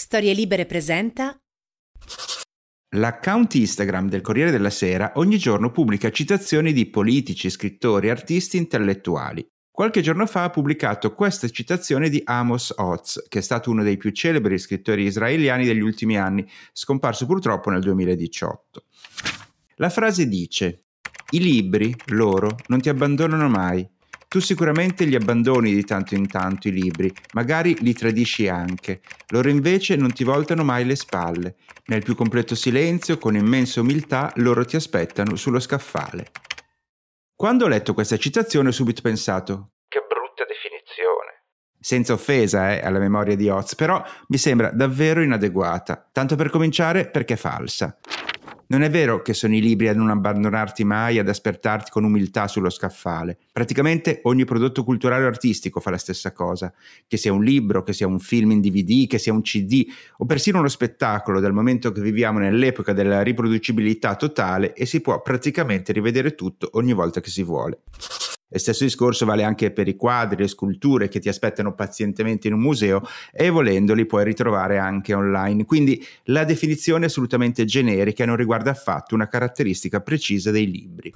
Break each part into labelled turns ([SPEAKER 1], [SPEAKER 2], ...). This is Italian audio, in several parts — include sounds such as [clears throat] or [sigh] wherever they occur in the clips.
[SPEAKER 1] Storie Libere presenta
[SPEAKER 2] L'account Instagram del Corriere della Sera ogni giorno pubblica citazioni di politici, scrittori, artisti, intellettuali. Qualche giorno fa ha pubblicato questa citazione di Amos Oz, che è stato uno dei più celebri scrittori israeliani degli ultimi anni, scomparso purtroppo nel 2018. La frase dice: I libri, loro, non ti abbandonano mai. Tu sicuramente li abbandoni di tanto in tanto i libri, magari li tradisci anche. Loro invece non ti voltano mai le spalle. Nel più completo silenzio, con immensa umiltà, loro ti aspettano sullo scaffale. Quando ho letto questa citazione ho subito pensato
[SPEAKER 3] Che brutta definizione.
[SPEAKER 2] senza offesa eh, alla memoria di Oz, però mi sembra davvero inadeguata, tanto per cominciare perché è falsa. Non è vero che sono i libri a non abbandonarti mai, ad aspettarti con umiltà sullo scaffale. Praticamente ogni prodotto culturale o artistico fa la stessa cosa, che sia un libro, che sia un film in DVD, che sia un CD o persino uno spettacolo, dal momento che viviamo nell'epoca della riproducibilità totale e si può praticamente rivedere tutto ogni volta che si vuole. Lo stesso discorso vale anche per i quadri, le sculture che ti aspettano pazientemente in un museo e volendo li puoi ritrovare anche online. Quindi la definizione è assolutamente generica e non riguarda affatto una caratteristica precisa dei libri.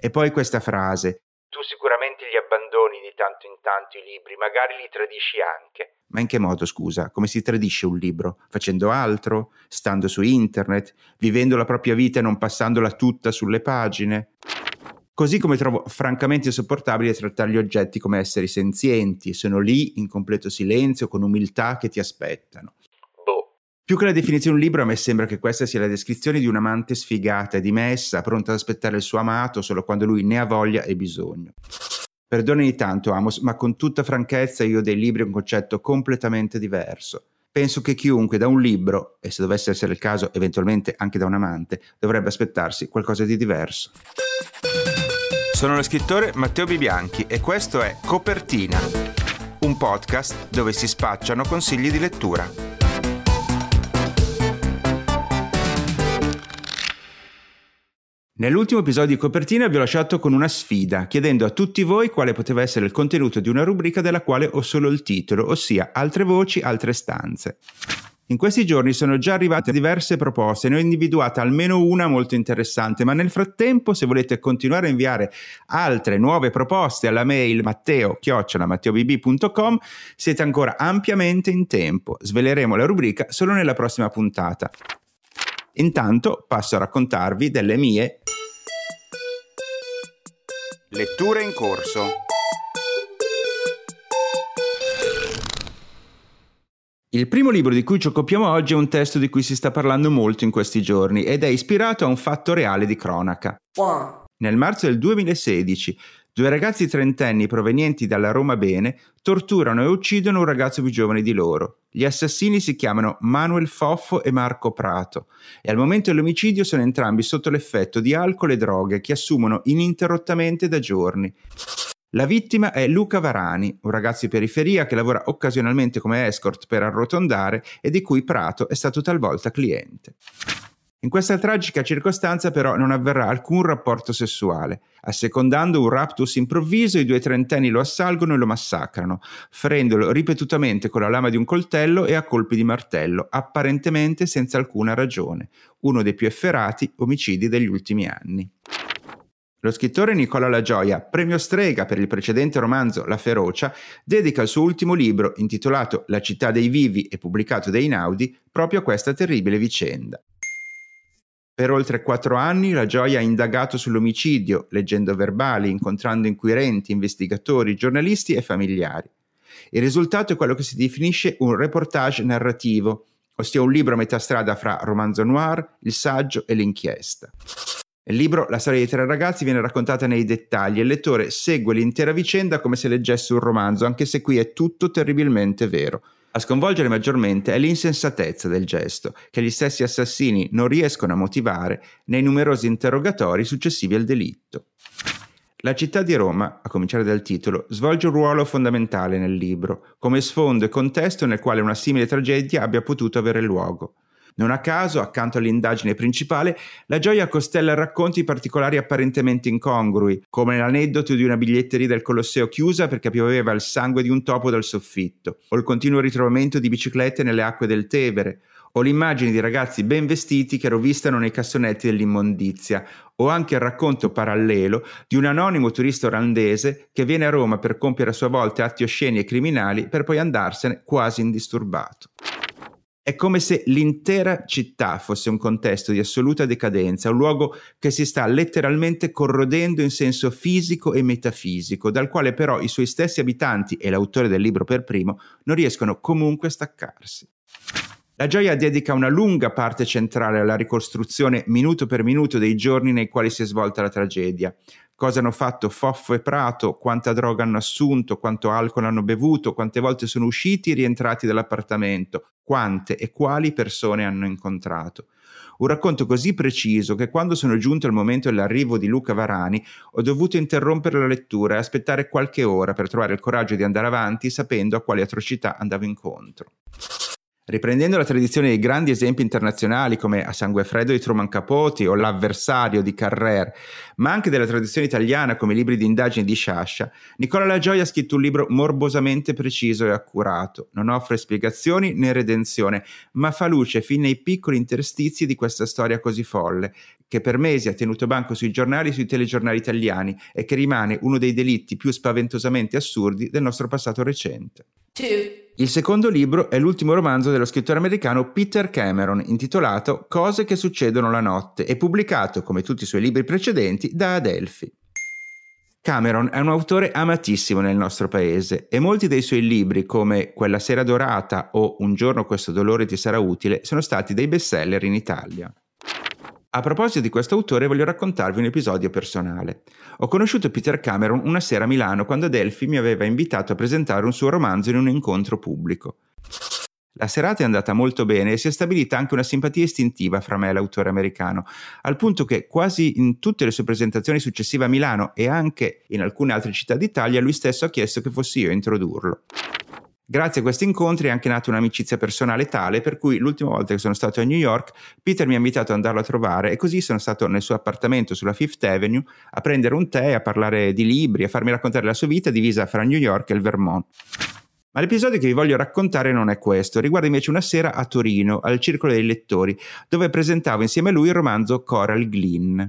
[SPEAKER 2] E poi questa frase,
[SPEAKER 3] Tu sicuramente li abbandoni di tanto in tanto i libri, magari li tradisci anche.
[SPEAKER 2] ma in che modo scusa? Come si tradisce un libro? Facendo altro? Stando su internet? Vivendo la propria vita e non passandola tutta sulle pagine? Così come trovo francamente insopportabile trattare gli oggetti come esseri senzienti, sono lì in completo silenzio, con umiltà che ti aspettano.
[SPEAKER 3] Boh.
[SPEAKER 2] Più che la definizione un libro, a me sembra che questa sia la descrizione di un'amante sfigata e dimessa, pronta ad aspettare il suo amato solo quando lui ne ha voglia e bisogno. Perdonami tanto, Amos, ma con tutta franchezza io ho dei libri un concetto completamente diverso. Penso che chiunque da un libro, e se dovesse essere il caso eventualmente anche da un amante, dovrebbe aspettarsi qualcosa di diverso. Sono lo scrittore Matteo Bibianchi e questo è Copertina, un podcast dove si spacciano consigli di lettura. Nell'ultimo episodio di Copertina vi ho lasciato con una sfida, chiedendo a tutti voi quale poteva essere il contenuto di una rubrica della quale ho solo il titolo, ossia altre voci, altre stanze. In questi giorni sono già arrivate diverse proposte, ne ho individuata almeno una molto interessante, ma nel frattempo se volete continuare a inviare altre nuove proposte alla mail matteo-matteobb.com siete ancora ampiamente in tempo. Sveleremo la rubrica solo nella prossima puntata. Intanto passo a raccontarvi delle mie letture in corso. Il primo libro di cui ci occupiamo oggi è un testo di cui si sta parlando molto in questi giorni ed è ispirato a un fatto reale di cronaca. Nel marzo del 2016, due ragazzi trentenni provenienti dalla Roma Bene torturano e uccidono un ragazzo più giovane di loro. Gli assassini si chiamano Manuel Foffo e Marco Prato e al momento dell'omicidio sono entrambi sotto l'effetto di alcol e droghe che assumono ininterrottamente da giorni. La vittima è Luca Varani, un ragazzo di periferia che lavora occasionalmente come escort per arrotondare e di cui Prato è stato talvolta cliente. In questa tragica circostanza però non avverrà alcun rapporto sessuale. Assecondando un raptus improvviso, i due trentenni lo assalgono e lo massacrano, ferendolo ripetutamente con la lama di un coltello e a colpi di martello, apparentemente senza alcuna ragione. Uno dei più efferati omicidi degli ultimi anni. Lo scrittore Nicola La Gioia, premio Strega per il precedente romanzo La ferocia, dedica il suo ultimo libro, intitolato La città dei vivi e pubblicato da Inaudi, proprio a questa terribile vicenda. Per oltre quattro anni la Gioia ha indagato sull'omicidio, leggendo verbali, incontrando inquirenti, investigatori, giornalisti e familiari. Il risultato è quello che si definisce un reportage narrativo, ossia un libro a metà strada fra romanzo noir, il saggio e l'inchiesta. Nel libro la storia dei tre ragazzi viene raccontata nei dettagli e il lettore segue l'intera vicenda come se leggesse un romanzo, anche se qui è tutto terribilmente vero. A sconvolgere maggiormente è l'insensatezza del gesto, che gli stessi assassini non riescono a motivare nei numerosi interrogatori successivi al delitto. La città di Roma, a cominciare dal titolo, svolge un ruolo fondamentale nel libro, come sfondo e contesto nel quale una simile tragedia abbia potuto avere luogo. Non a caso, accanto all'indagine principale, la gioia costella racconti particolari apparentemente incongrui, come l'aneddoto di una biglietteria del Colosseo chiusa perché pioveva il sangue di un topo dal soffitto, o il continuo ritrovamento di biciclette nelle acque del Tevere, o l'immagine di ragazzi ben vestiti che rovistano nei cassonetti dell'immondizia, o anche il racconto parallelo di un anonimo turista olandese che viene a Roma per compiere a sua volta atti osceni e criminali per poi andarsene quasi indisturbato. È come se l'intera città fosse un contesto di assoluta decadenza, un luogo che si sta letteralmente corrodendo in senso fisico e metafisico, dal quale però i suoi stessi abitanti e l'autore del libro per primo non riescono comunque a staccarsi. La gioia dedica una lunga parte centrale alla ricostruzione minuto per minuto dei giorni nei quali si è svolta la tragedia. Cosa hanno fatto Foffo e Prato, quanta droga hanno assunto, quanto alcol hanno bevuto, quante volte sono usciti e rientrati dall'appartamento, quante e quali persone hanno incontrato. Un racconto così preciso che quando sono giunto al momento dell'arrivo di Luca Varani ho dovuto interrompere la lettura e aspettare qualche ora per trovare il coraggio di andare avanti sapendo a quali atrocità andavo incontro. Riprendendo la tradizione dei grandi esempi internazionali come A Sangue Freddo di Truman Capote o L'avversario di Carrer, ma anche della tradizione italiana come i libri di indagini di Sciascia, Nicola La Gioia ha scritto un libro morbosamente preciso e accurato. Non offre spiegazioni né redenzione, ma fa luce fin nei piccoli interstizi di questa storia così folle, che per mesi ha tenuto banco sui giornali e sui telegiornali italiani e che rimane uno dei delitti più spaventosamente assurdi del nostro passato recente. Two. Il secondo libro è l'ultimo romanzo dello scrittore americano Peter Cameron, intitolato Cose che succedono la notte e pubblicato, come tutti i suoi libri precedenti, da Adelphi. Cameron è un autore amatissimo nel nostro paese e molti dei suoi libri, come Quella sera dorata o Un giorno questo dolore ti sarà utile, sono stati dei bestseller in Italia. A proposito di questo autore voglio raccontarvi un episodio personale. Ho conosciuto Peter Cameron una sera a Milano quando Delphi mi aveva invitato a presentare un suo romanzo in un incontro pubblico. La serata è andata molto bene e si è stabilita anche una simpatia istintiva fra me e l'autore americano, al punto che quasi in tutte le sue presentazioni successive a Milano e anche in alcune altre città d'Italia lui stesso ha chiesto che fossi io a introdurlo. Grazie a questi incontri è anche nata un'amicizia personale tale per cui l'ultima volta che sono stato a New York Peter mi ha invitato ad andarlo a trovare e così sono stato nel suo appartamento sulla Fifth Avenue a prendere un tè, a parlare di libri, a farmi raccontare la sua vita divisa fra New York e il Vermont. Ma l'episodio che vi voglio raccontare non è questo, riguarda invece una sera a Torino, al Circolo dei Lettori, dove presentavo insieme a lui il romanzo Coral Glynn.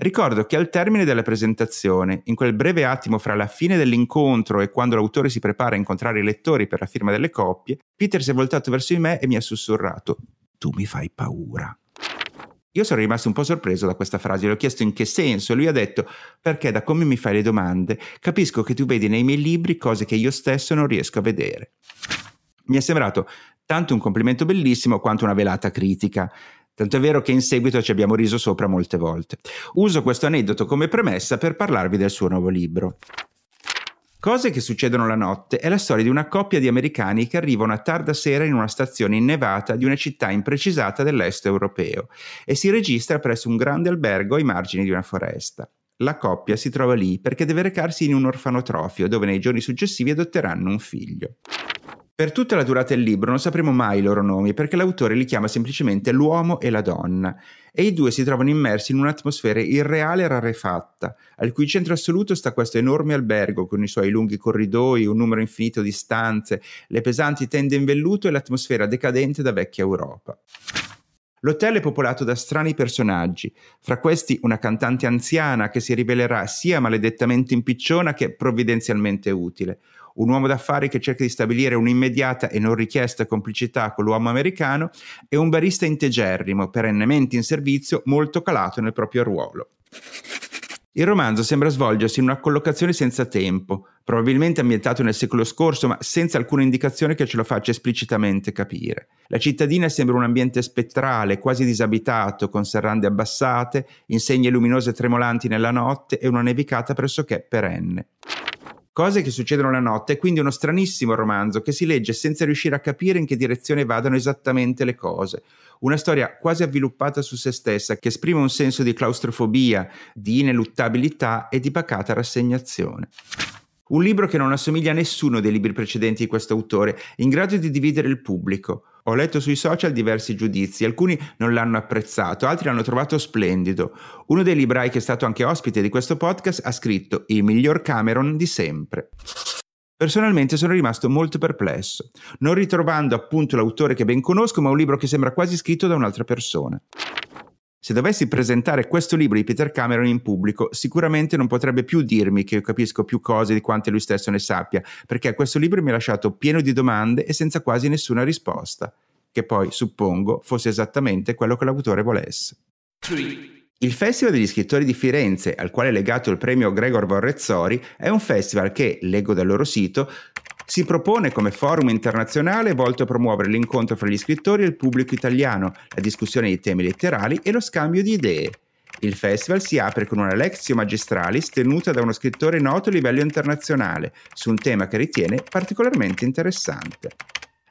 [SPEAKER 2] Ricordo che al termine della presentazione, in quel breve attimo fra la fine dell'incontro e quando l'autore si prepara a incontrare i lettori per la firma delle coppie, Peter si è voltato verso di me e mi ha sussurrato: Tu mi fai paura. Io sono rimasto un po' sorpreso da questa frase, gli ho chiesto in che senso e lui ha detto perché da come mi fai le domande capisco che tu vedi nei miei libri cose che io stesso non riesco a vedere. Mi è sembrato tanto un complimento bellissimo quanto una velata critica. Tanto è vero che in seguito ci abbiamo riso sopra molte volte. Uso questo aneddoto come premessa per parlarvi del suo nuovo libro. Cose che succedono la notte è la storia di una coppia di americani che arrivano a tarda sera in una stazione innevata di una città imprecisata dell'est europeo e si registra presso un grande albergo ai margini di una foresta. La coppia si trova lì perché deve recarsi in un orfanotrofio dove nei giorni successivi adotteranno un figlio. Per tutta la durata del libro non sapremo mai i loro nomi perché l'autore li chiama semplicemente l'uomo e la donna e i due si trovano immersi in un'atmosfera irreale e rarefatta, al cui centro assoluto sta questo enorme albergo con i suoi lunghi corridoi, un numero infinito di stanze, le pesanti tende in velluto e l'atmosfera decadente da vecchia Europa. L'hotel è popolato da strani personaggi, fra questi una cantante anziana che si rivelerà sia maledettamente impicciona che provvidenzialmente utile, un uomo d'affari che cerca di stabilire un'immediata e non richiesta complicità con l'uomo americano e un barista integerrimo, perennemente in servizio, molto calato nel proprio ruolo. Il romanzo sembra svolgersi in una collocazione senza tempo, probabilmente ambientato nel secolo scorso, ma senza alcuna indicazione che ce lo faccia esplicitamente capire. La cittadina sembra un ambiente spettrale, quasi disabitato, con serrande abbassate, insegne luminose tremolanti nella notte e una nevicata pressoché perenne. Cose che succedono la notte è quindi uno stranissimo romanzo che si legge senza riuscire a capire in che direzione vadano esattamente le cose. Una storia quasi avviluppata su se stessa che esprime un senso di claustrofobia, di ineluttabilità e di pacata rassegnazione. Un libro che non assomiglia a nessuno dei libri precedenti di questo autore, in grado di dividere il pubblico. Ho letto sui social diversi giudizi, alcuni non l'hanno apprezzato, altri l'hanno trovato splendido. Uno dei librai che è stato anche ospite di questo podcast ha scritto il miglior Cameron di sempre. Personalmente sono rimasto molto perplesso, non ritrovando appunto l'autore che ben conosco, ma un libro che sembra quasi scritto da un'altra persona. Se dovessi presentare questo libro di Peter Cameron in pubblico, sicuramente non potrebbe più dirmi che io capisco più cose di quante lui stesso ne sappia, perché questo libro mi ha lasciato pieno di domande e senza quasi nessuna risposta, che poi, suppongo, fosse esattamente quello che l'autore volesse. Il Festival degli scrittori di Firenze, al quale è legato il premio Gregor Vorrezzori, è un festival che, leggo dal loro sito, si propone come forum internazionale volto a promuovere l'incontro fra gli scrittori e il pubblico italiano, la discussione di temi letterali e lo scambio di idee. Il festival si apre con una lectio magistralis tenuta da uno scrittore noto a livello internazionale su un tema che ritiene particolarmente interessante.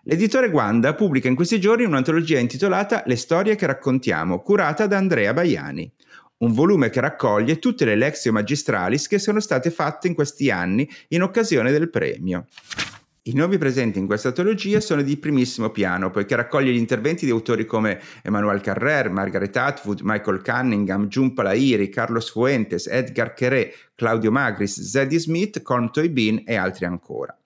[SPEAKER 2] L'editore Guanda pubblica in questi giorni un'antologia intitolata Le storie che raccontiamo, curata da Andrea Baiani un volume che raccoglie tutte le lexio magistralis che sono state fatte in questi anni in occasione del premio. I nomi presenti in questa antologia sono di primissimo piano, poiché raccoglie gli interventi di autori come Emmanuel Carrer, Margaret Atwood, Michael Cunningham, Jhumpa Lahiri, Carlos Fuentes, Edgar Queré, Claudio Magris, Zadie Smith, Contoy Bean e altri ancora.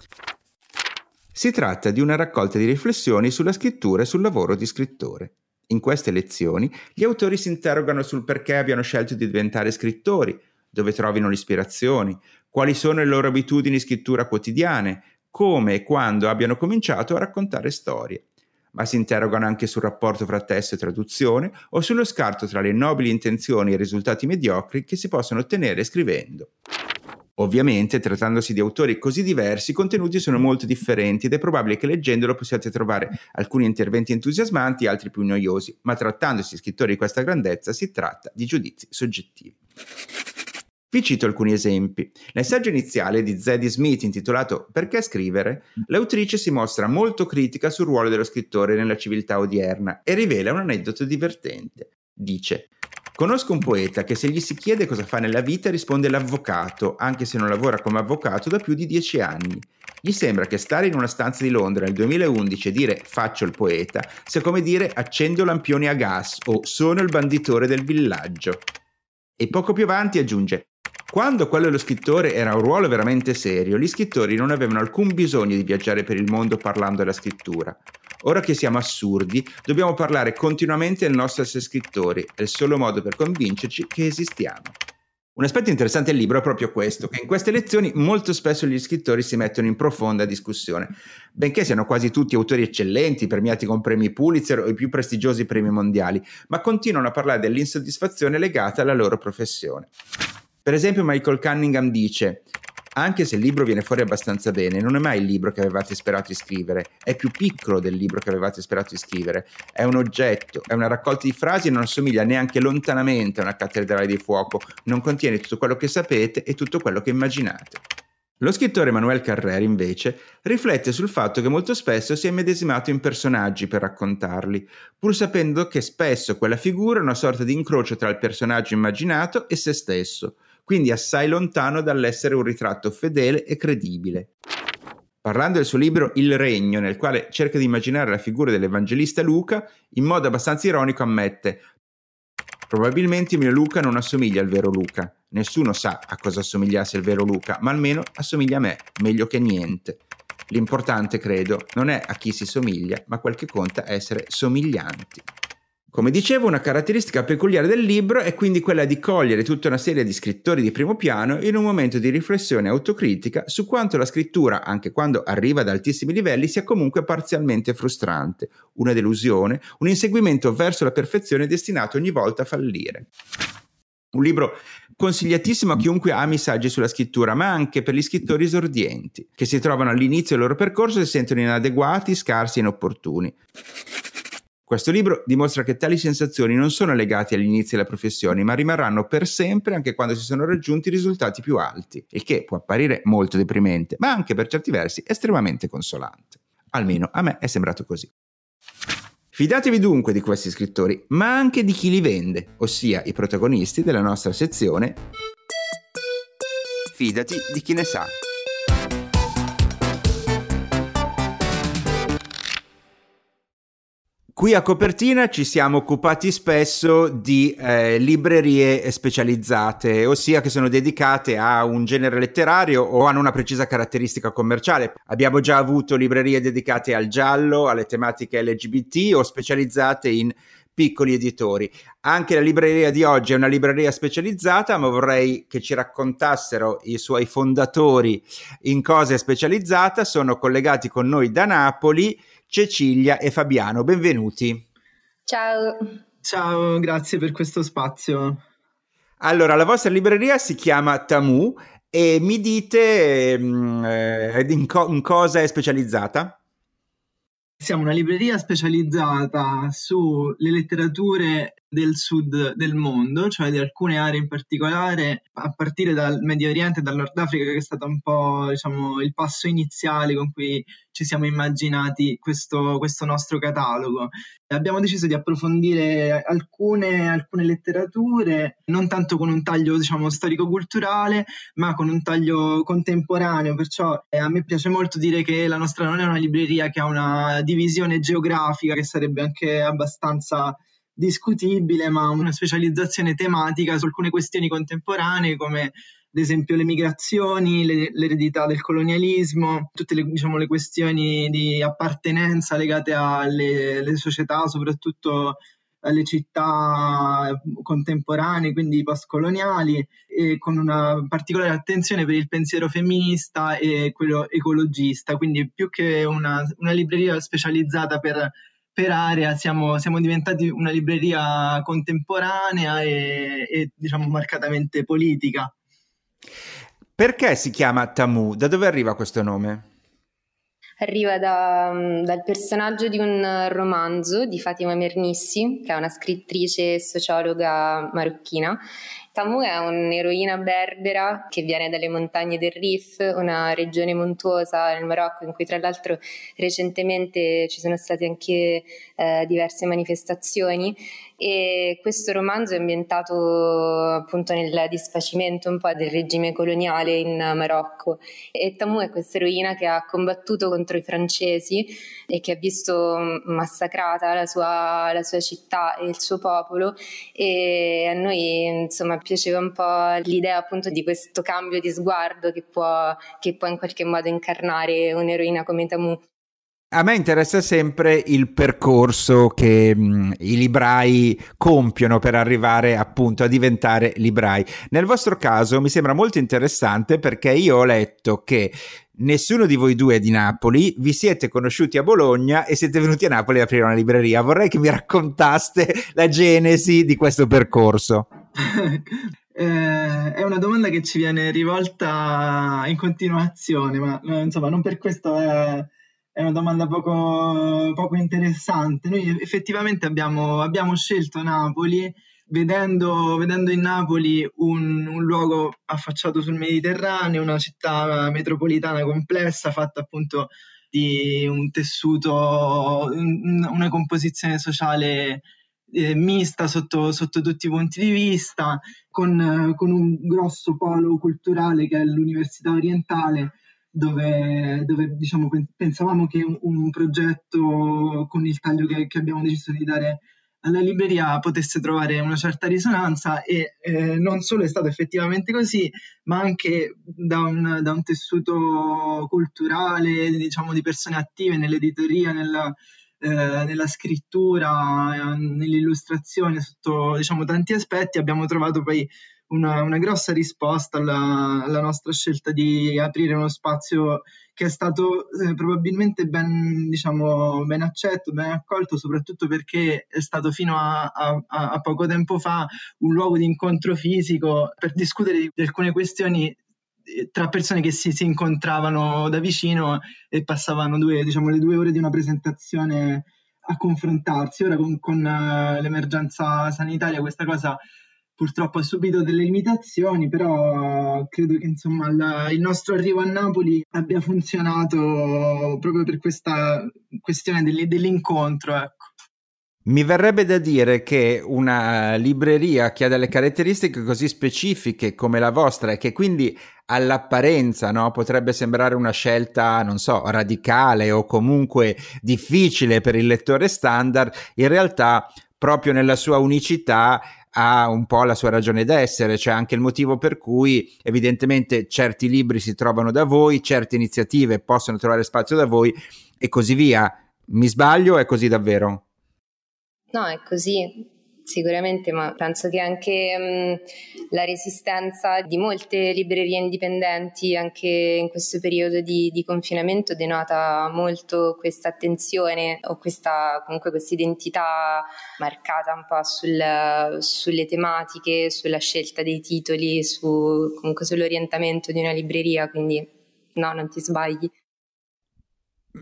[SPEAKER 2] Si tratta di una raccolta di riflessioni sulla scrittura e sul lavoro di scrittore. In queste lezioni gli autori si interrogano sul perché abbiano scelto di diventare scrittori, dove trovino l'ispirazione, quali sono le loro abitudini di scrittura quotidiane, come e quando abbiano cominciato a raccontare storie. Ma si interrogano anche sul rapporto fra testo e traduzione o sullo scarto tra le nobili intenzioni e i risultati mediocri che si possono ottenere scrivendo. Ovviamente, trattandosi di autori così diversi, i contenuti sono molto differenti ed è probabile che leggendolo possiate trovare alcuni interventi entusiasmanti altri più noiosi, ma trattandosi di scrittori di questa grandezza si tratta di giudizi soggettivi. Vi cito alcuni esempi. Nel saggio iniziale di Zadie Smith intitolato Perché scrivere, l'autrice si mostra molto critica sul ruolo dello scrittore nella civiltà odierna e rivela un aneddoto divertente. Dice Conosco un poeta che se gli si chiede cosa fa nella vita risponde l'avvocato, anche se non lavora come avvocato da più di dieci anni. Gli sembra che stare in una stanza di Londra nel 2011 e dire faccio il poeta sia come dire accendo lampioni a gas o sono il banditore del villaggio. E poco più avanti aggiunge quando quello dello scrittore era un ruolo veramente serio, gli scrittori non avevano alcun bisogno di viaggiare per il mondo parlando della scrittura. Ora che siamo assurdi, dobbiamo parlare continuamente del nostro essere scrittori, è il solo modo per convincerci che esistiamo. Un aspetto interessante del libro è proprio questo, che in queste lezioni molto spesso gli scrittori si mettono in profonda discussione, benché siano quasi tutti autori eccellenti, premiati con premi Pulitzer o i più prestigiosi premi mondiali, ma continuano a parlare dell'insoddisfazione legata alla loro professione. Per esempio Michael Cunningham dice anche se il libro viene fuori abbastanza bene, non è mai il libro che avevate sperato di scrivere, è più piccolo del libro che avevate sperato di scrivere, è un oggetto, è una raccolta di frasi e non assomiglia neanche lontanamente a una cattedrale di fuoco, non contiene tutto quello che sapete e tutto quello che immaginate. Lo scrittore Manuel Carrer, invece, riflette sul fatto che molto spesso si è medesimato in personaggi per raccontarli, pur sapendo che spesso quella figura è una sorta di incrocio tra il personaggio immaginato e se stesso, quindi assai lontano dall'essere un ritratto fedele e credibile. Parlando del suo libro Il Regno, nel quale cerca di immaginare la figura dell'Evangelista Luca, in modo abbastanza ironico ammette Probabilmente il mio Luca non assomiglia al vero Luca. Nessuno sa a cosa assomigliasse il vero Luca, ma almeno assomiglia a me, meglio che niente. L'importante, credo, non è a chi si somiglia, ma quel che conta è essere somiglianti. Come dicevo, una caratteristica peculiare del libro è quindi quella di cogliere tutta una serie di scrittori di primo piano in un momento di riflessione autocritica su quanto la scrittura, anche quando arriva ad altissimi livelli, sia comunque parzialmente frustrante, una delusione, un inseguimento verso la perfezione destinato ogni volta a fallire. Un libro consigliatissimo a chiunque ami saggi sulla scrittura, ma anche per gli scrittori esordienti, che si trovano all'inizio del loro percorso e si sentono inadeguati, scarsi e inopportuni. Questo libro dimostra che tali sensazioni non sono legate agli inizi della professione, ma rimarranno per sempre anche quando si sono raggiunti risultati più alti, il che può apparire molto deprimente, ma anche per certi versi estremamente consolante. Almeno a me è sembrato così. Fidatevi dunque di questi scrittori, ma anche di chi li vende, ossia i protagonisti della nostra sezione Fidati di chi ne sa. Qui a Copertina ci siamo occupati spesso di eh, librerie specializzate, ossia che sono dedicate a un genere letterario o hanno una precisa caratteristica commerciale. Abbiamo già avuto librerie dedicate al giallo, alle tematiche LGBT o specializzate in piccoli editori. Anche la libreria di oggi è una libreria specializzata, ma vorrei che ci raccontassero i suoi fondatori in cosa è specializzata. Sono collegati con noi da Napoli Cecilia e Fabiano. Benvenuti.
[SPEAKER 1] Ciao.
[SPEAKER 4] Ciao, grazie per questo spazio.
[SPEAKER 2] Allora, la vostra libreria si chiama Tamu e mi dite mm, eh, in, co- in cosa è specializzata?
[SPEAKER 4] Siamo una libreria specializzata sulle letterature del sud del mondo, cioè di alcune aree in particolare, a partire dal Medio Oriente e dal Nord Africa, che è stato un po' diciamo, il passo iniziale con cui ci siamo immaginati questo, questo nostro catalogo. Abbiamo deciso di approfondire alcune, alcune letterature, non tanto con un taglio diciamo, storico-culturale, ma con un taglio contemporaneo, perciò eh, a me piace molto dire che la nostra non è una libreria che ha una divisione geografica, che sarebbe anche abbastanza discutibile, ma una specializzazione tematica su alcune questioni contemporanee come ad esempio le migrazioni, le, l'eredità del colonialismo, tutte le, diciamo, le, questioni di appartenenza legate alle società, soprattutto alle città contemporanee, quindi postcoloniali, e con una particolare attenzione per il pensiero femminista e quello ecologista, quindi più che una, una libreria specializzata per per area siamo, siamo diventati una libreria contemporanea e, e diciamo marcatamente politica.
[SPEAKER 2] Perché si chiama Tamu? Da dove arriva questo nome?
[SPEAKER 1] Arriva da, dal personaggio di un romanzo di Fatima Mernissi, che è una scrittrice e sociologa marocchina, Tamu è un'eroina berbera che viene dalle montagne del Rif, una regione montuosa nel Marocco in cui tra l'altro recentemente ci sono state anche eh, diverse manifestazioni e questo romanzo è ambientato appunto nel disfacimento un po' del regime coloniale in Marocco e Tamu è questa eroina che ha combattuto contro i francesi e che ha visto massacrata la sua, la sua città e il suo popolo e a noi insomma piaceva un po' l'idea appunto di questo cambio di sguardo che può, che può in qualche modo incarnare un'eroina come Tamu.
[SPEAKER 2] A me interessa sempre il percorso che mh, mm, i librai compiono per arrivare appunto a diventare librai. Nel vostro caso mi sembra molto interessante perché io ho letto che nessuno di voi due è di Napoli, vi siete conosciuti a Bologna e siete venuti a Napoli ad aprire una libreria. Vorrei che mi raccontaste la genesi di questo percorso. [laughs]
[SPEAKER 4] eh, è una domanda che ci viene rivolta in continuazione, ma eh, insomma non per questo è, è una domanda poco, poco, interessante. Noi effettivamente abbiamo, abbiamo scelto Napoli vedendo, vedendo, in Napoli un, un, luogo affacciato sul Mediterraneo, una città metropolitana complessa fatta appunto di un tessuto, una composizione sociale eh, mista sotto, sotto, tutti i punti di vista, con, con, un grosso polo culturale che è l'Università Orientale, dove, dove diciamo, pensavamo che un, un, progetto con il taglio che, che, abbiamo deciso di dare alla libreria potesse trovare una certa risonanza e eh, non solo è stato effettivamente così, ma anche da un, da un tessuto culturale, diciamo, di persone attive nell'editoria, nella, eh, nella scrittura, nell'illustrazione, sotto diciamo, tanti aspetti, abbiamo trovato poi una, una grossa risposta alla, alla, nostra scelta di aprire uno spazio che è stato eh, probabilmente ben, diciamo, ben accetto, ben accolto, soprattutto perché è stato fino a, a, a poco tempo fa un luogo di incontro fisico per discutere di alcune questioni tra persone che si, si, incontravano da vicino e passavano due, diciamo, le due ore di una presentazione a confrontarsi. Ora con, con uh, l'emergenza sanitaria questa cosa purtroppo ha subito delle limitazioni, però credo che insomma la, il nostro arrivo a Napoli abbia funzionato proprio per questa questione dell'incontro. Ecco.
[SPEAKER 2] Mi verrebbe da dire che una libreria che ha delle caratteristiche così specifiche come la vostra e che quindi all'apparenza no, potrebbe sembrare una scelta, non so, radicale o comunque difficile per il lettore standard, in realtà proprio nella sua unicità ha un po' la sua ragione d'essere, cioè anche il motivo per cui evidentemente certi libri si trovano da voi, certe iniziative possono trovare spazio da voi e così via. Mi sbaglio? È così davvero?
[SPEAKER 1] No, è così, sicuramente, ma penso che anche mh, la resistenza di molte librerie indipendenti anche in questo periodo di, di confinamento denota molto questa attenzione o questa comunque questa identità marcata un po' sul, sulle tematiche, sulla scelta dei titoli, su, comunque sull'orientamento di una libreria, quindi no, non ti sbagli.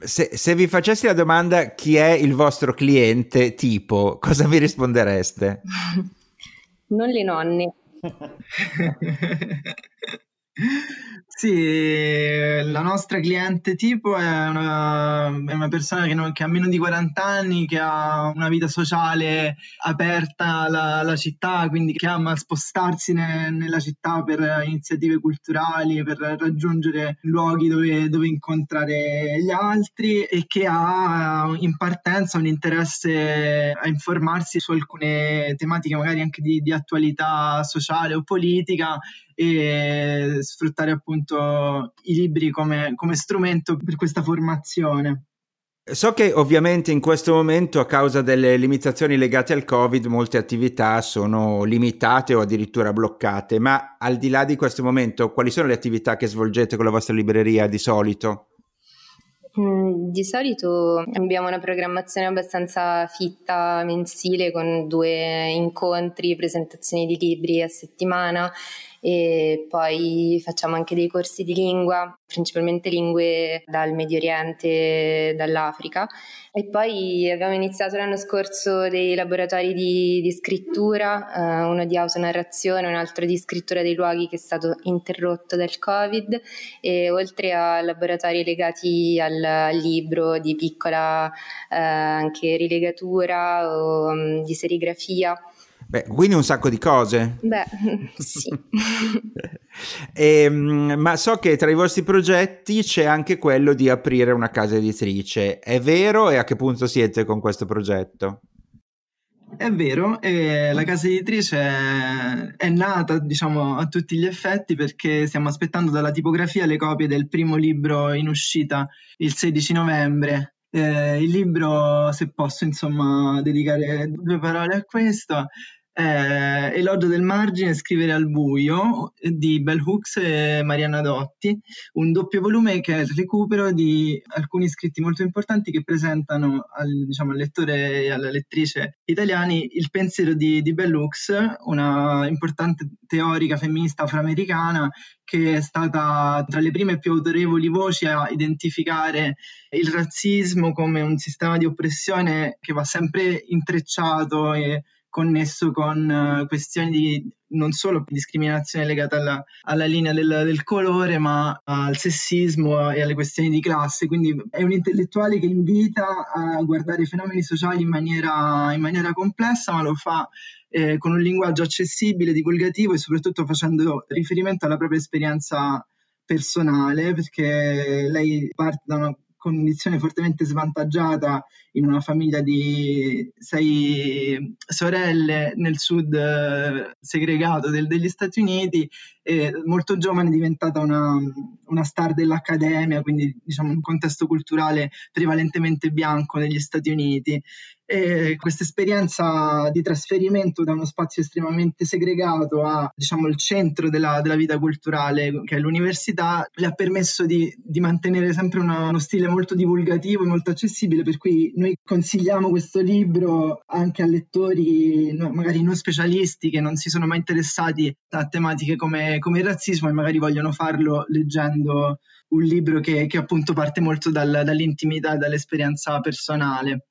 [SPEAKER 2] Se, se, vi facessi la domanda chi è il vostro cliente tipo, [laughs] cosa mi rispondereste?
[SPEAKER 1] non le nonne. [laughs]
[SPEAKER 4] Sì, la nostra cliente tipo è una, è una persona che, non, che, ha meno di 40 anni, che ha una vita sociale aperta alla, alla città, quindi che ama spostarsi ne, nella città per iniziative culturali, per raggiungere luoghi dove, dove, incontrare gli altri e che ha in partenza un interesse a informarsi su alcune tematiche magari anche di, di attualità sociale o politica e sfruttare appunto i libri come, come strumento per questa formazione.
[SPEAKER 2] So che ovviamente in questo momento a causa delle limitazioni legate al Covid molte attività sono limitate o addirittura bloccate, ma al di là di questo momento quali sono le attività che svolgete con la vostra libreria di solito?
[SPEAKER 1] Mm, di solito abbiamo una programmazione abbastanza fitta mensile con due incontri, presentazioni di libri a settimana e poi facciamo anche dei corsi di lingua, principalmente lingue dal Medio Oriente, dall'Africa. E poi abbiamo iniziato l'anno scorso dei laboratori di, di scrittura, eh, uno di autonarrazione, un altro di scrittura dei luoghi che è stato interrotto dal Covid e oltre a laboratori legati al, libro di piccola eh, anche rilegatura o um, di serigrafia.
[SPEAKER 2] Beh, quindi un sacco di cose.
[SPEAKER 1] Beh, [laughs] sì.
[SPEAKER 2] e, [laughs] ehm, ma so che tra i vostri progetti c'è anche quello di aprire una casa editrice. È vero e a che punto siete con questo progetto?
[SPEAKER 4] È vero, eh, la casa editrice è, è nata, diciamo, a tutti gli effetti perché stiamo aspettando dalla tipografia le copie del primo libro in uscita il 16 novembre eh, il libro, se posso insomma dedicare due parole a questo, eh, Elogio del margine, Scrivere al buio di Bell Hooks e Marianna Dotti, un doppio volume che è il recupero di alcuni scritti molto importanti che presentano al, diciamo, al lettore e alla lettrice italiani il pensiero di, di Bell Hooks, una importante teorica femminista afroamericana che è stata tra le prime più autorevoli voci a identificare il razzismo come un sistema di oppressione che va sempre intrecciato e connesso con uh, questioni di non solo discriminazione legata alla, alla linea del, del, colore, ma al sessismo e alle questioni di classe. Quindi è un intellettuale che invita a guardare i fenomeni sociali in maniera, in maniera complessa, ma lo fa eh, con un linguaggio accessibile, divulgativo e soprattutto facendo riferimento alla propria esperienza personale, perché lei parte da una condizione fortemente svantaggiata in una famiglia di sei sorelle nel sud eh, segregato del, degli Stati Uniti molto giovane è diventata una, una star dell'accademia, quindi diciamo un contesto culturale prevalentemente bianco negli Stati Uniti. Questa esperienza di trasferimento da uno spazio estremamente segregato a diciamo il centro della, della vita culturale che è l'università le ha permesso di, di mantenere sempre una, uno stile molto divulgativo e molto accessibile per cui noi consigliamo questo libro anche a lettori magari non specialisti che non si sono mai interessati a tematiche come, come il razzismo e magari vogliono farlo leggendo un libro che, che appunto parte molto dal, dall'intimità e dall'esperienza personale.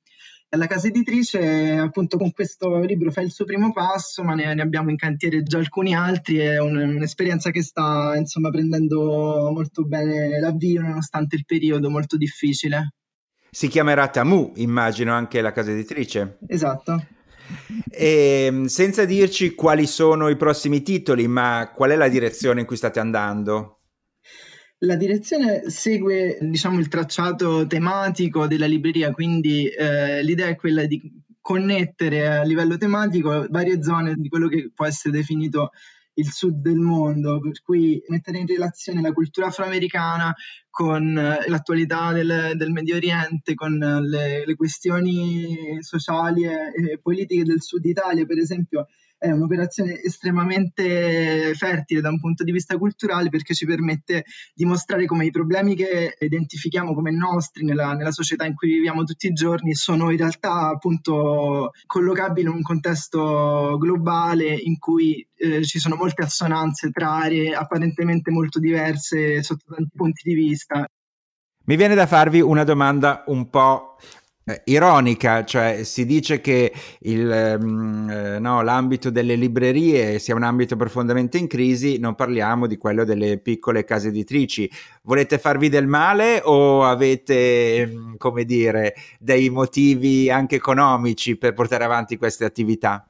[SPEAKER 4] La casa editrice appunto con questo libro fa il suo primo passo, ma ne, ne abbiamo in cantiere già alcuni altri, è un, un'esperienza che sta insomma prendendo molto bene l'avvio nonostante il periodo molto difficile.
[SPEAKER 2] Si chiamerà Tamu, immagino, anche la casa editrice.
[SPEAKER 4] Esatto.
[SPEAKER 2] E, ehm, senza dirci quali sono i prossimi titoli, ma qual è la direzione in cui state andando?
[SPEAKER 4] La direzione segue diciamo, il tracciato tematico della libreria, quindi eh, l'idea è quella di connettere a livello tematico varie zone di quello che può essere definito il sud del mondo, per cui mettere in relazione la cultura afroamericana con eh, l'attualità del, del Medio Oriente, con le, le questioni sociali e, e politiche del sud Italia, per esempio, è un'operazione estremamente fertile da un punto di vista culturale perché ci permette di mostrare come i problemi che identifichiamo come nostri nella, nella società in cui viviamo tutti i giorni sono in realtà appunto collocabili in un contesto globale in cui eh, ci sono molte assonanze tra aree apparentemente molto diverse sotto tanti punti di vista.
[SPEAKER 2] Mi viene da farvi una domanda un po' ironica, cioè si dice che il, mm, eh, no, l'ambito delle librerie sia un ambito profondamente in crisi, non parliamo di quello delle piccole case editrici. Volete farvi del male o avete, mm, come dire, dei motivi anche economici per portare avanti queste attività?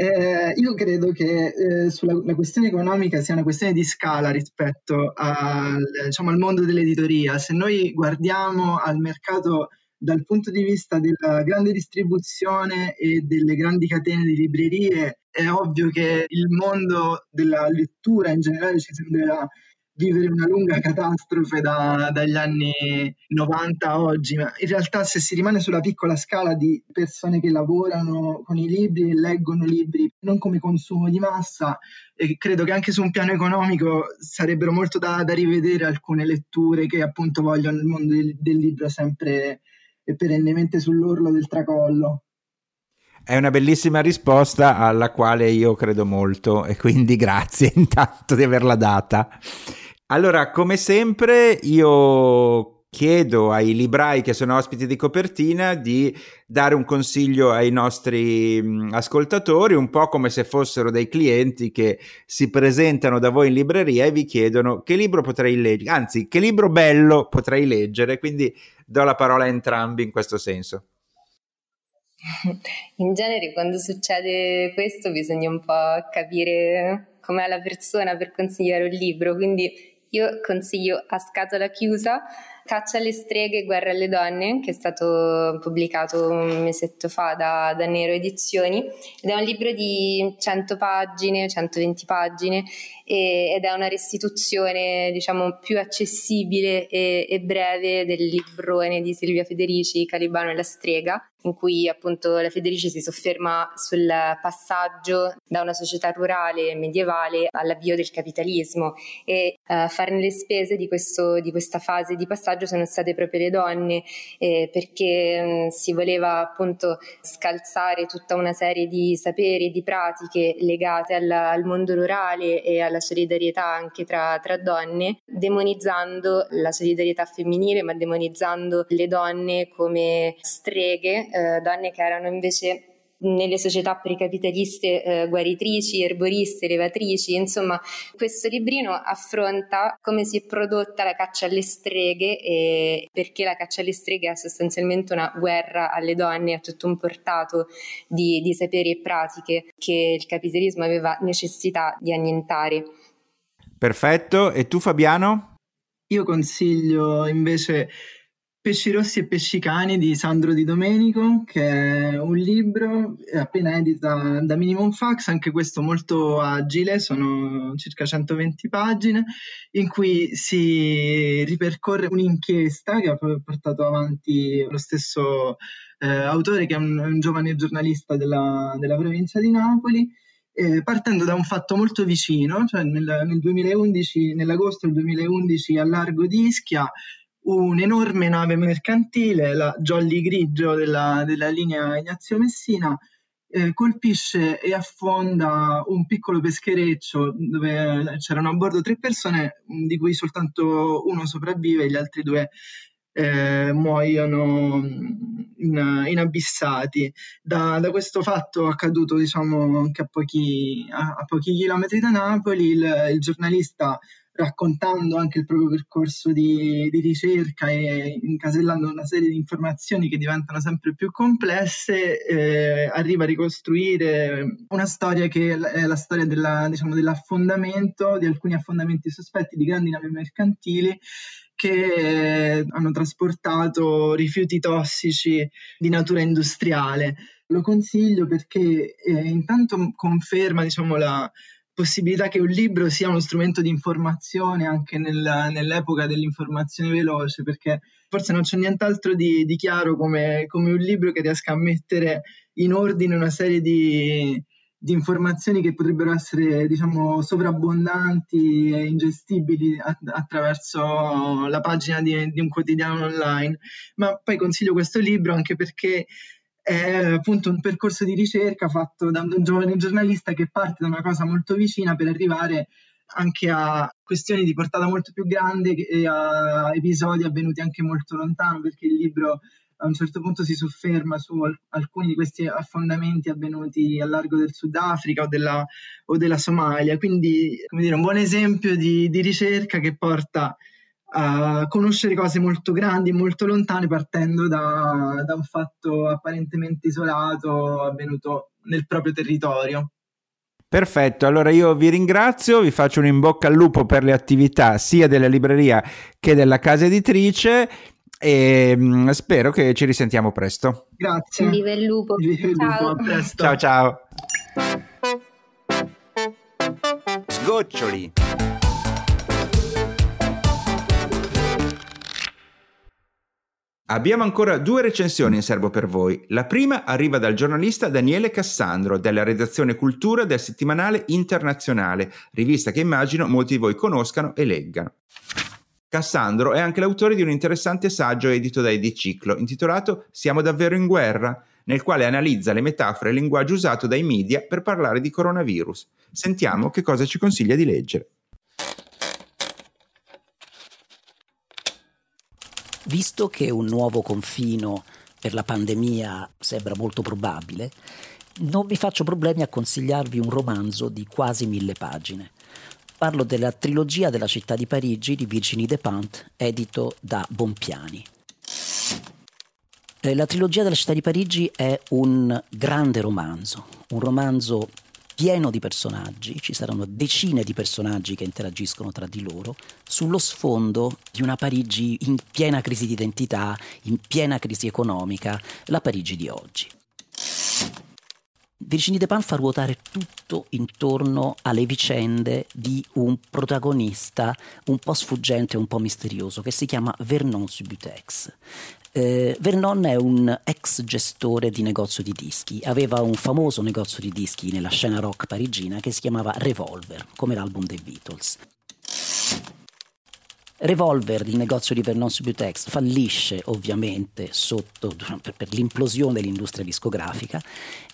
[SPEAKER 4] Eh, io credo che eh, sulla questione economica sia una questione di scala rispetto al, diciamo, al mondo dell'editoria. Se noi guardiamo al mercato dal punto di vista della grande distribuzione e delle grandi catene di librerie, è ovvio che il mondo della lettura in generale ci sembrerà vivere una lunga catastrofe da, dagli anni 90 a oggi, ma in realtà se si rimane sulla piccola scala di persone che lavorano con i libri e leggono libri non come consumo di massa, eh, credo che anche su un piano economico sarebbero molto da, da rivedere alcune letture che appunto vogliono il mondo del, del libro sempre e perennemente sull'orlo del tracollo.
[SPEAKER 2] È una bellissima risposta alla quale io credo molto e quindi [laughs] grazie intanto di averla data. Allora, come sempre, io chiedo ai librai che sono ospiti di copertina di dare un consiglio ai nostri ascoltatori, un po' come se fossero dei clienti che si presentano da voi in libreria e vi chiedono che libro potrei leggere, anzi, che libro bello potrei leggere, quindi do la parola a entrambi in questo senso. [laughs]
[SPEAKER 1] In genere quando succede questo bisogna un po' capire com'è la persona per consigliare un libro, quindi io consiglio A scatola chiusa Caccia alle streghe, guerra alle donne, che è stato pubblicato un mesetto fa da, da Nero Edizioni, ed è un libro di 100 pagine, 120 pagine, e, ed è una restituzione, diciamo, più accessibile e, e breve del librone di Silvia Federici, Calibano e la strega, in cui appunto la Federici si sofferma sul passaggio da una società rurale medievale all'avvio del capitalismo e uh, farne le spese di, questo, di questa fase di passaggio passaggio sono state proprio le donne eh, perché mh, mm, si voleva appunto scalzare tutta una serie di saperi e di pratiche legate alla, al mondo rurale e alla solidarietà anche tra, tra donne, demonizzando la solidarietà femminile ma demonizzando le donne come streghe, eh, donne che erano invece nelle società precapitaliste eh, guaritrici, erboriste, levatrici, insomma questo librino affronta come si è prodotta la caccia alle streghe e perché la caccia alle streghe è sostanzialmente una guerra alle donne, a tutto un portato di, di saperi e pratiche che il capitalismo aveva necessità di annientare.
[SPEAKER 2] Perfetto, e tu Fabiano?
[SPEAKER 4] Io consiglio invece Pesci rossi e pesci cani di Sandro Di Domenico, che è un libro appena edita da Minimum Fax, anche questo molto agile, sono circa 120 pagine, in cui si ripercorre un'inchiesta che ha portato avanti lo stesso eh, autore, che è un, un, giovane giornalista della, della provincia di Napoli, eh, partendo da un fatto molto vicino, cioè nel, nel 2011, nell'agosto del 2011 a largo di Ischia un'enorme nave mercantile, la Jolly Grigio della, della linea Ignazio Messina, eh, colpisce e affonda un piccolo peschereccio dove c'erano a bordo tre persone, di cui soltanto uno sopravvive e gli altri due eh, muoiono in, inabissati. Da, da, questo fatto accaduto diciamo anche a pochi, a, a pochi chilometri da Napoli, il, il giornalista raccontando anche il proprio percorso di, di, ricerca e incasellando una serie di informazioni che diventano sempre più complesse, eh, arriva a ricostruire una storia che è la storia della, diciamo, dell'affondamento, di alcuni affondamenti sospetti di grandi navi mercantili che hanno trasportato rifiuti tossici di natura industriale. Lo consiglio perché eh, intanto conferma diciamo, la, possibilità che un libro sia uno strumento di informazione anche nel, nell'epoca dell'informazione veloce, perché forse non c'è nient'altro di, di chiaro come, come, un libro che riesca a mettere in ordine una serie di, di informazioni che potrebbero essere, diciamo, sovrabbondanti e ingestibili attraverso la pagina di, di un quotidiano online. Ma poi consiglio questo libro anche perché è appunto un percorso di ricerca fatto da un giovane giornalista che parte da una cosa molto vicina per arrivare anche a questioni di portata molto più grande e a episodi avvenuti anche molto lontano, perché il libro a un certo punto si sofferma su alcuni di questi affondamenti avvenuti al largo del Sudafrica o della, o della Somalia. Quindi, come dire, un buon esempio di, di ricerca che porta a conoscere cose molto grandi e molto lontane partendo da, da un fatto apparentemente isolato avvenuto nel proprio territorio.
[SPEAKER 2] Perfetto, allora io vi ringrazio, vi faccio un in bocca al lupo per le attività sia della libreria che della casa editrice e mm, spero che ci risentiamo presto.
[SPEAKER 4] Grazie.
[SPEAKER 1] Vive il lupo. Vive il ciao.
[SPEAKER 2] lupo, a presto. Ciao ciao. Sgoccioli. Abbiamo ancora due recensioni in serbo per voi. La prima arriva dal giornalista Daniele Cassandro della redazione Cultura del settimanale Internazionale, rivista che immagino molti di voi conoscano e leggano. Cassandro è anche l'autore di un interessante saggio edito da Ediciclo intitolato Siamo davvero in guerra, nel quale analizza le metafore e il linguaggio usato dai media per parlare di coronavirus. Sentiamo che cosa ci consiglia di leggere.
[SPEAKER 5] Visto che un nuovo confino per la pandemia sembra molto probabile, non mi faccio problemi a consigliarvi un romanzo di quasi mille pagine. Parlo della trilogia della città di Parigi di Virginie Despentes, edito da Bompiani. Eh, la trilogia della città di Parigi è un grande romanzo, un romanzo pieno di personaggi, ci saranno decine di personaggi che interagiscono tra di loro, sullo sfondo di una Parigi in piena crisi di identità, in piena crisi economica, la Parigi di oggi. Virginie Despentes fa ruotare tutto intorno alle vicende di un protagonista un po' sfuggente un po' misterioso che si chiama Vernon Subutex. Eh, Vernon è un ex gestore di negozio di dischi, aveva un famoso negozio di dischi nella scena rock parigina che si chiamava Revolver, come l'album dei Beatles. Revolver, il negozio di Vernon Subutex, fallisce ovviamente sotto, per, per l'implosione dell'industria discografica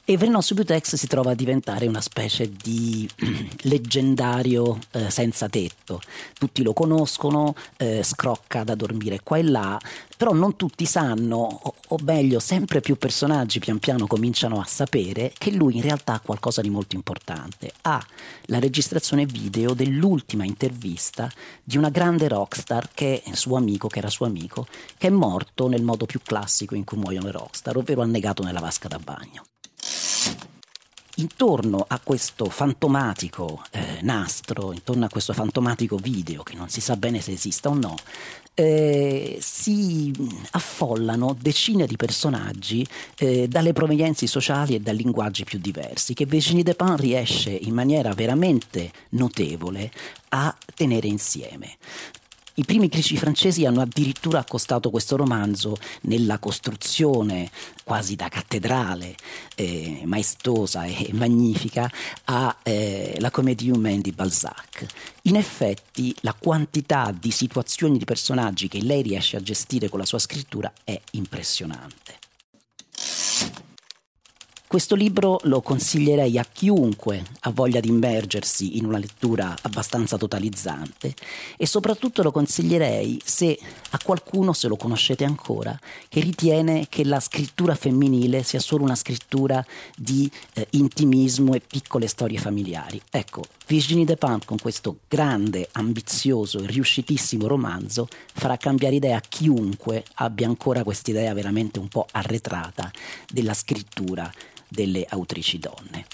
[SPEAKER 5] e Vernon Subutex si trova a diventare una specie di [clears throat] leggendario eh, senza tetto. Tutti lo conoscono, eh, scrocca da dormire qua e là, però non tutti sanno, o, meglio, sempre più personaggi pian piano cominciano a sapere che lui in realtà ha qualcosa di molto importante. Ha la registrazione video dell'ultima intervista di una grande rockstar che è suo amico, che era suo amico, che è morto nel modo più classico in cui muoiono le rockstar, ovvero annegato nella vasca da bagno. Intorno a questo fantomatico eh, nastro, intorno a questo fantomatico video, che non si sa bene se esista o no, eh, si affollano decine di personaggi eh, dalle provenienze sociali e da linguaggi più diversi, che Virginie Despins riesce in maniera veramente notevole a tenere insieme. I primi critici francesi hanno addirittura accostato questo romanzo nella costruzione quasi da cattedrale, eh, maestosa e [laughs] magnifica, alla eh, Comédie humaine di Balzac. In effetti la quantità di situazioni di personaggi che lei riesce a gestire con la sua scrittura è impressionante. Questo libro lo consiglierei a chiunque ha voglia di immergersi in una lettura abbastanza totalizzante e soprattutto lo consiglierei se a qualcuno, se lo conoscete ancora, che ritiene che la scrittura femminile sia solo una scrittura di eh, intimismo e piccole storie familiari. Ecco, Virginie Despentes con questo grande, ambizioso e riuscitissimo romanzo farà cambiare idea a chiunque abbia ancora quest'idea veramente un po' arretrata della scrittura delle autrici donne.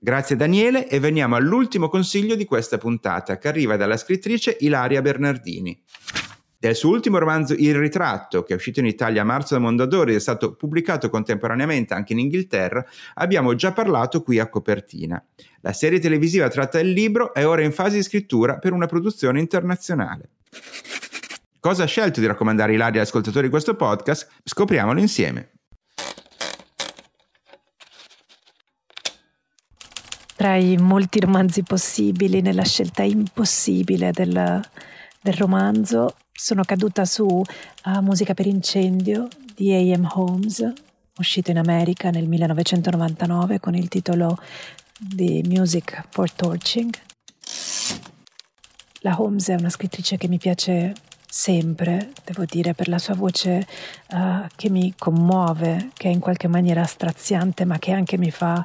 [SPEAKER 2] Grazie Daniele e veniamo all'ultimo consiglio di questa puntata che arriva dalla scrittrice Ilaria Bernardini. Del suo ultimo romanzo Il ritratto, che è uscito in Italia a marzo da Mondadori ed è stato pubblicato contemporaneamente anche in Inghilterra, abbiamo già parlato qui a copertina. La serie televisiva tratta il libro è ora in fase di scrittura per una produzione internazionale. Cosa ha scelto di raccomandare Ilaria agli ascoltatori di questo podcast? Scopriamolo insieme.
[SPEAKER 6] Tra i molti romanzi possibili, nella scelta impossibile del, del romanzo, sono caduta su uh, Musica per incendio di A.M. Holmes, uscito in America nel 1999 con il titolo di Music for Torching. La Holmes è una scrittrice che mi piace sempre, devo dire, per la sua voce uh, che mi commuove, che è in qualche maniera straziante, ma che anche mi fa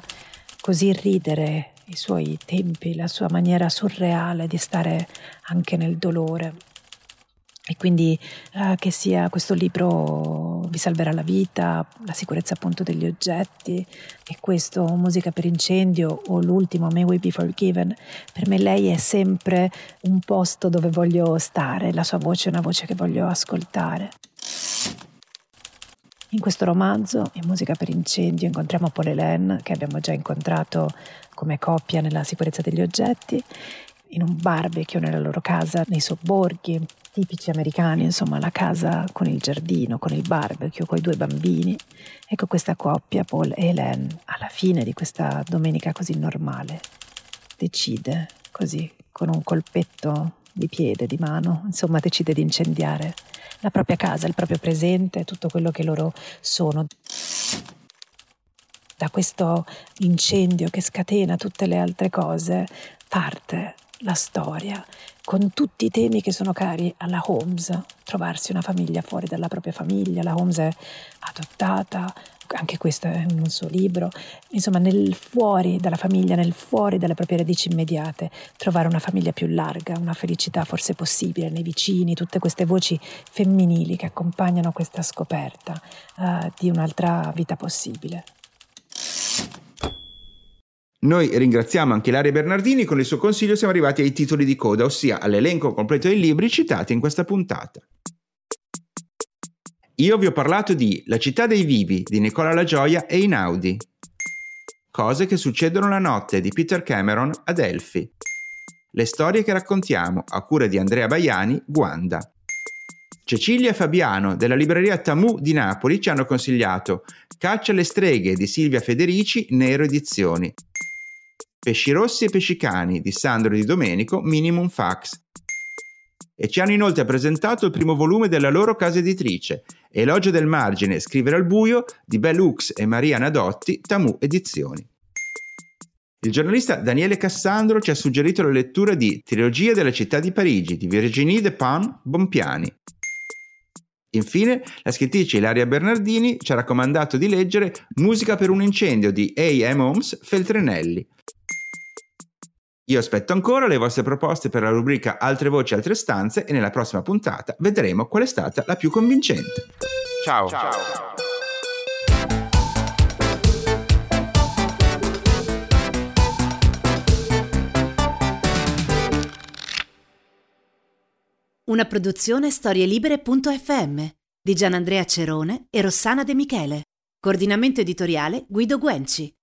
[SPEAKER 6] così ridere i suoi tempi, la sua maniera surreale di stare anche nel dolore. E quindi uh, che sia questo libro vi salverà la vita, la sicurezza appunto degli oggetti e questo Musica per incendio o l'ultimo May We Be Forgiven, per me lei è sempre un posto dove voglio stare, la sua voce è una voce che voglio ascoltare. In questo romanzo, in Musica per incendio, incontriamo Paul Hélène, che abbiamo già incontrato come coppia nella sicurezza degli oggetti, in un barbecue nella loro casa nei sobborghi, tipici americani, insomma la casa con il giardino, con il barbecue, con i due bambini. Ecco questa coppia, Paul e Hélène, alla fine di questa domenica così normale, decide così, con un colpetto di piede, di mano, insomma decide di incendiare la propria casa, il proprio presente, tutto quello che loro sono. Da questo incendio che scatena tutte le altre cose parte la storia con tutti i temi che sono cari alla Holmes, trovarsi una famiglia fuori dalla propria famiglia, la Holmes è adottata, anche questo è un suo libro, insomma nel fuori dalla famiglia, nel fuori dalle proprie radici immediate, trovare una famiglia più larga, una felicità forse possibile nei vicini, tutte queste voci femminili che accompagnano questa scoperta uh, di un'altra vita possibile.
[SPEAKER 2] Noi ringraziamo anche Ilaria Bernardini, con il suo consiglio siamo arrivati ai titoli di coda, ossia all'elenco completo dei libri citati in questa puntata. Io vi ho parlato di La città dei vivi di Nicola La Gioia e Inaudi. Cose che succedono la notte di Peter Cameron a Delphi. Le storie che raccontiamo a cura di Andrea Baiani, Guanda. Cecilia e Fabiano della libreria Tamu di Napoli ci hanno consigliato Caccia alle streghe di Silvia Federici, Nero Edizioni. Pesci rossi e pesci cani di Sandro Di Domenico, Minimum Fax e ci hanno inoltre presentato il primo volume della loro casa editrice, Elogio del margine, Scrivere al buio di Bellux e Maria Nadotti, Tamu Edizioni. Il giornalista Daniele Cassandro ci ha suggerito la lettura di Trilogia della città di Parigi di Virginie de Pan Bompiani. Infine, la scrittrice Ilaria Bernardini ci ha raccomandato di leggere Musica per un incendio di A.M. Holmes Feltrinelli, io aspetto ancora le vostre proposte per la rubrica Altre voci, altre stanze e nella prossima puntata vedremo qual è stata la più convincente. Ciao! Ciao.
[SPEAKER 7] Una produzione storielibere.fm di Gianandrea Cerone e Rossana De Michele. Coordinamento editoriale Guido Guenci.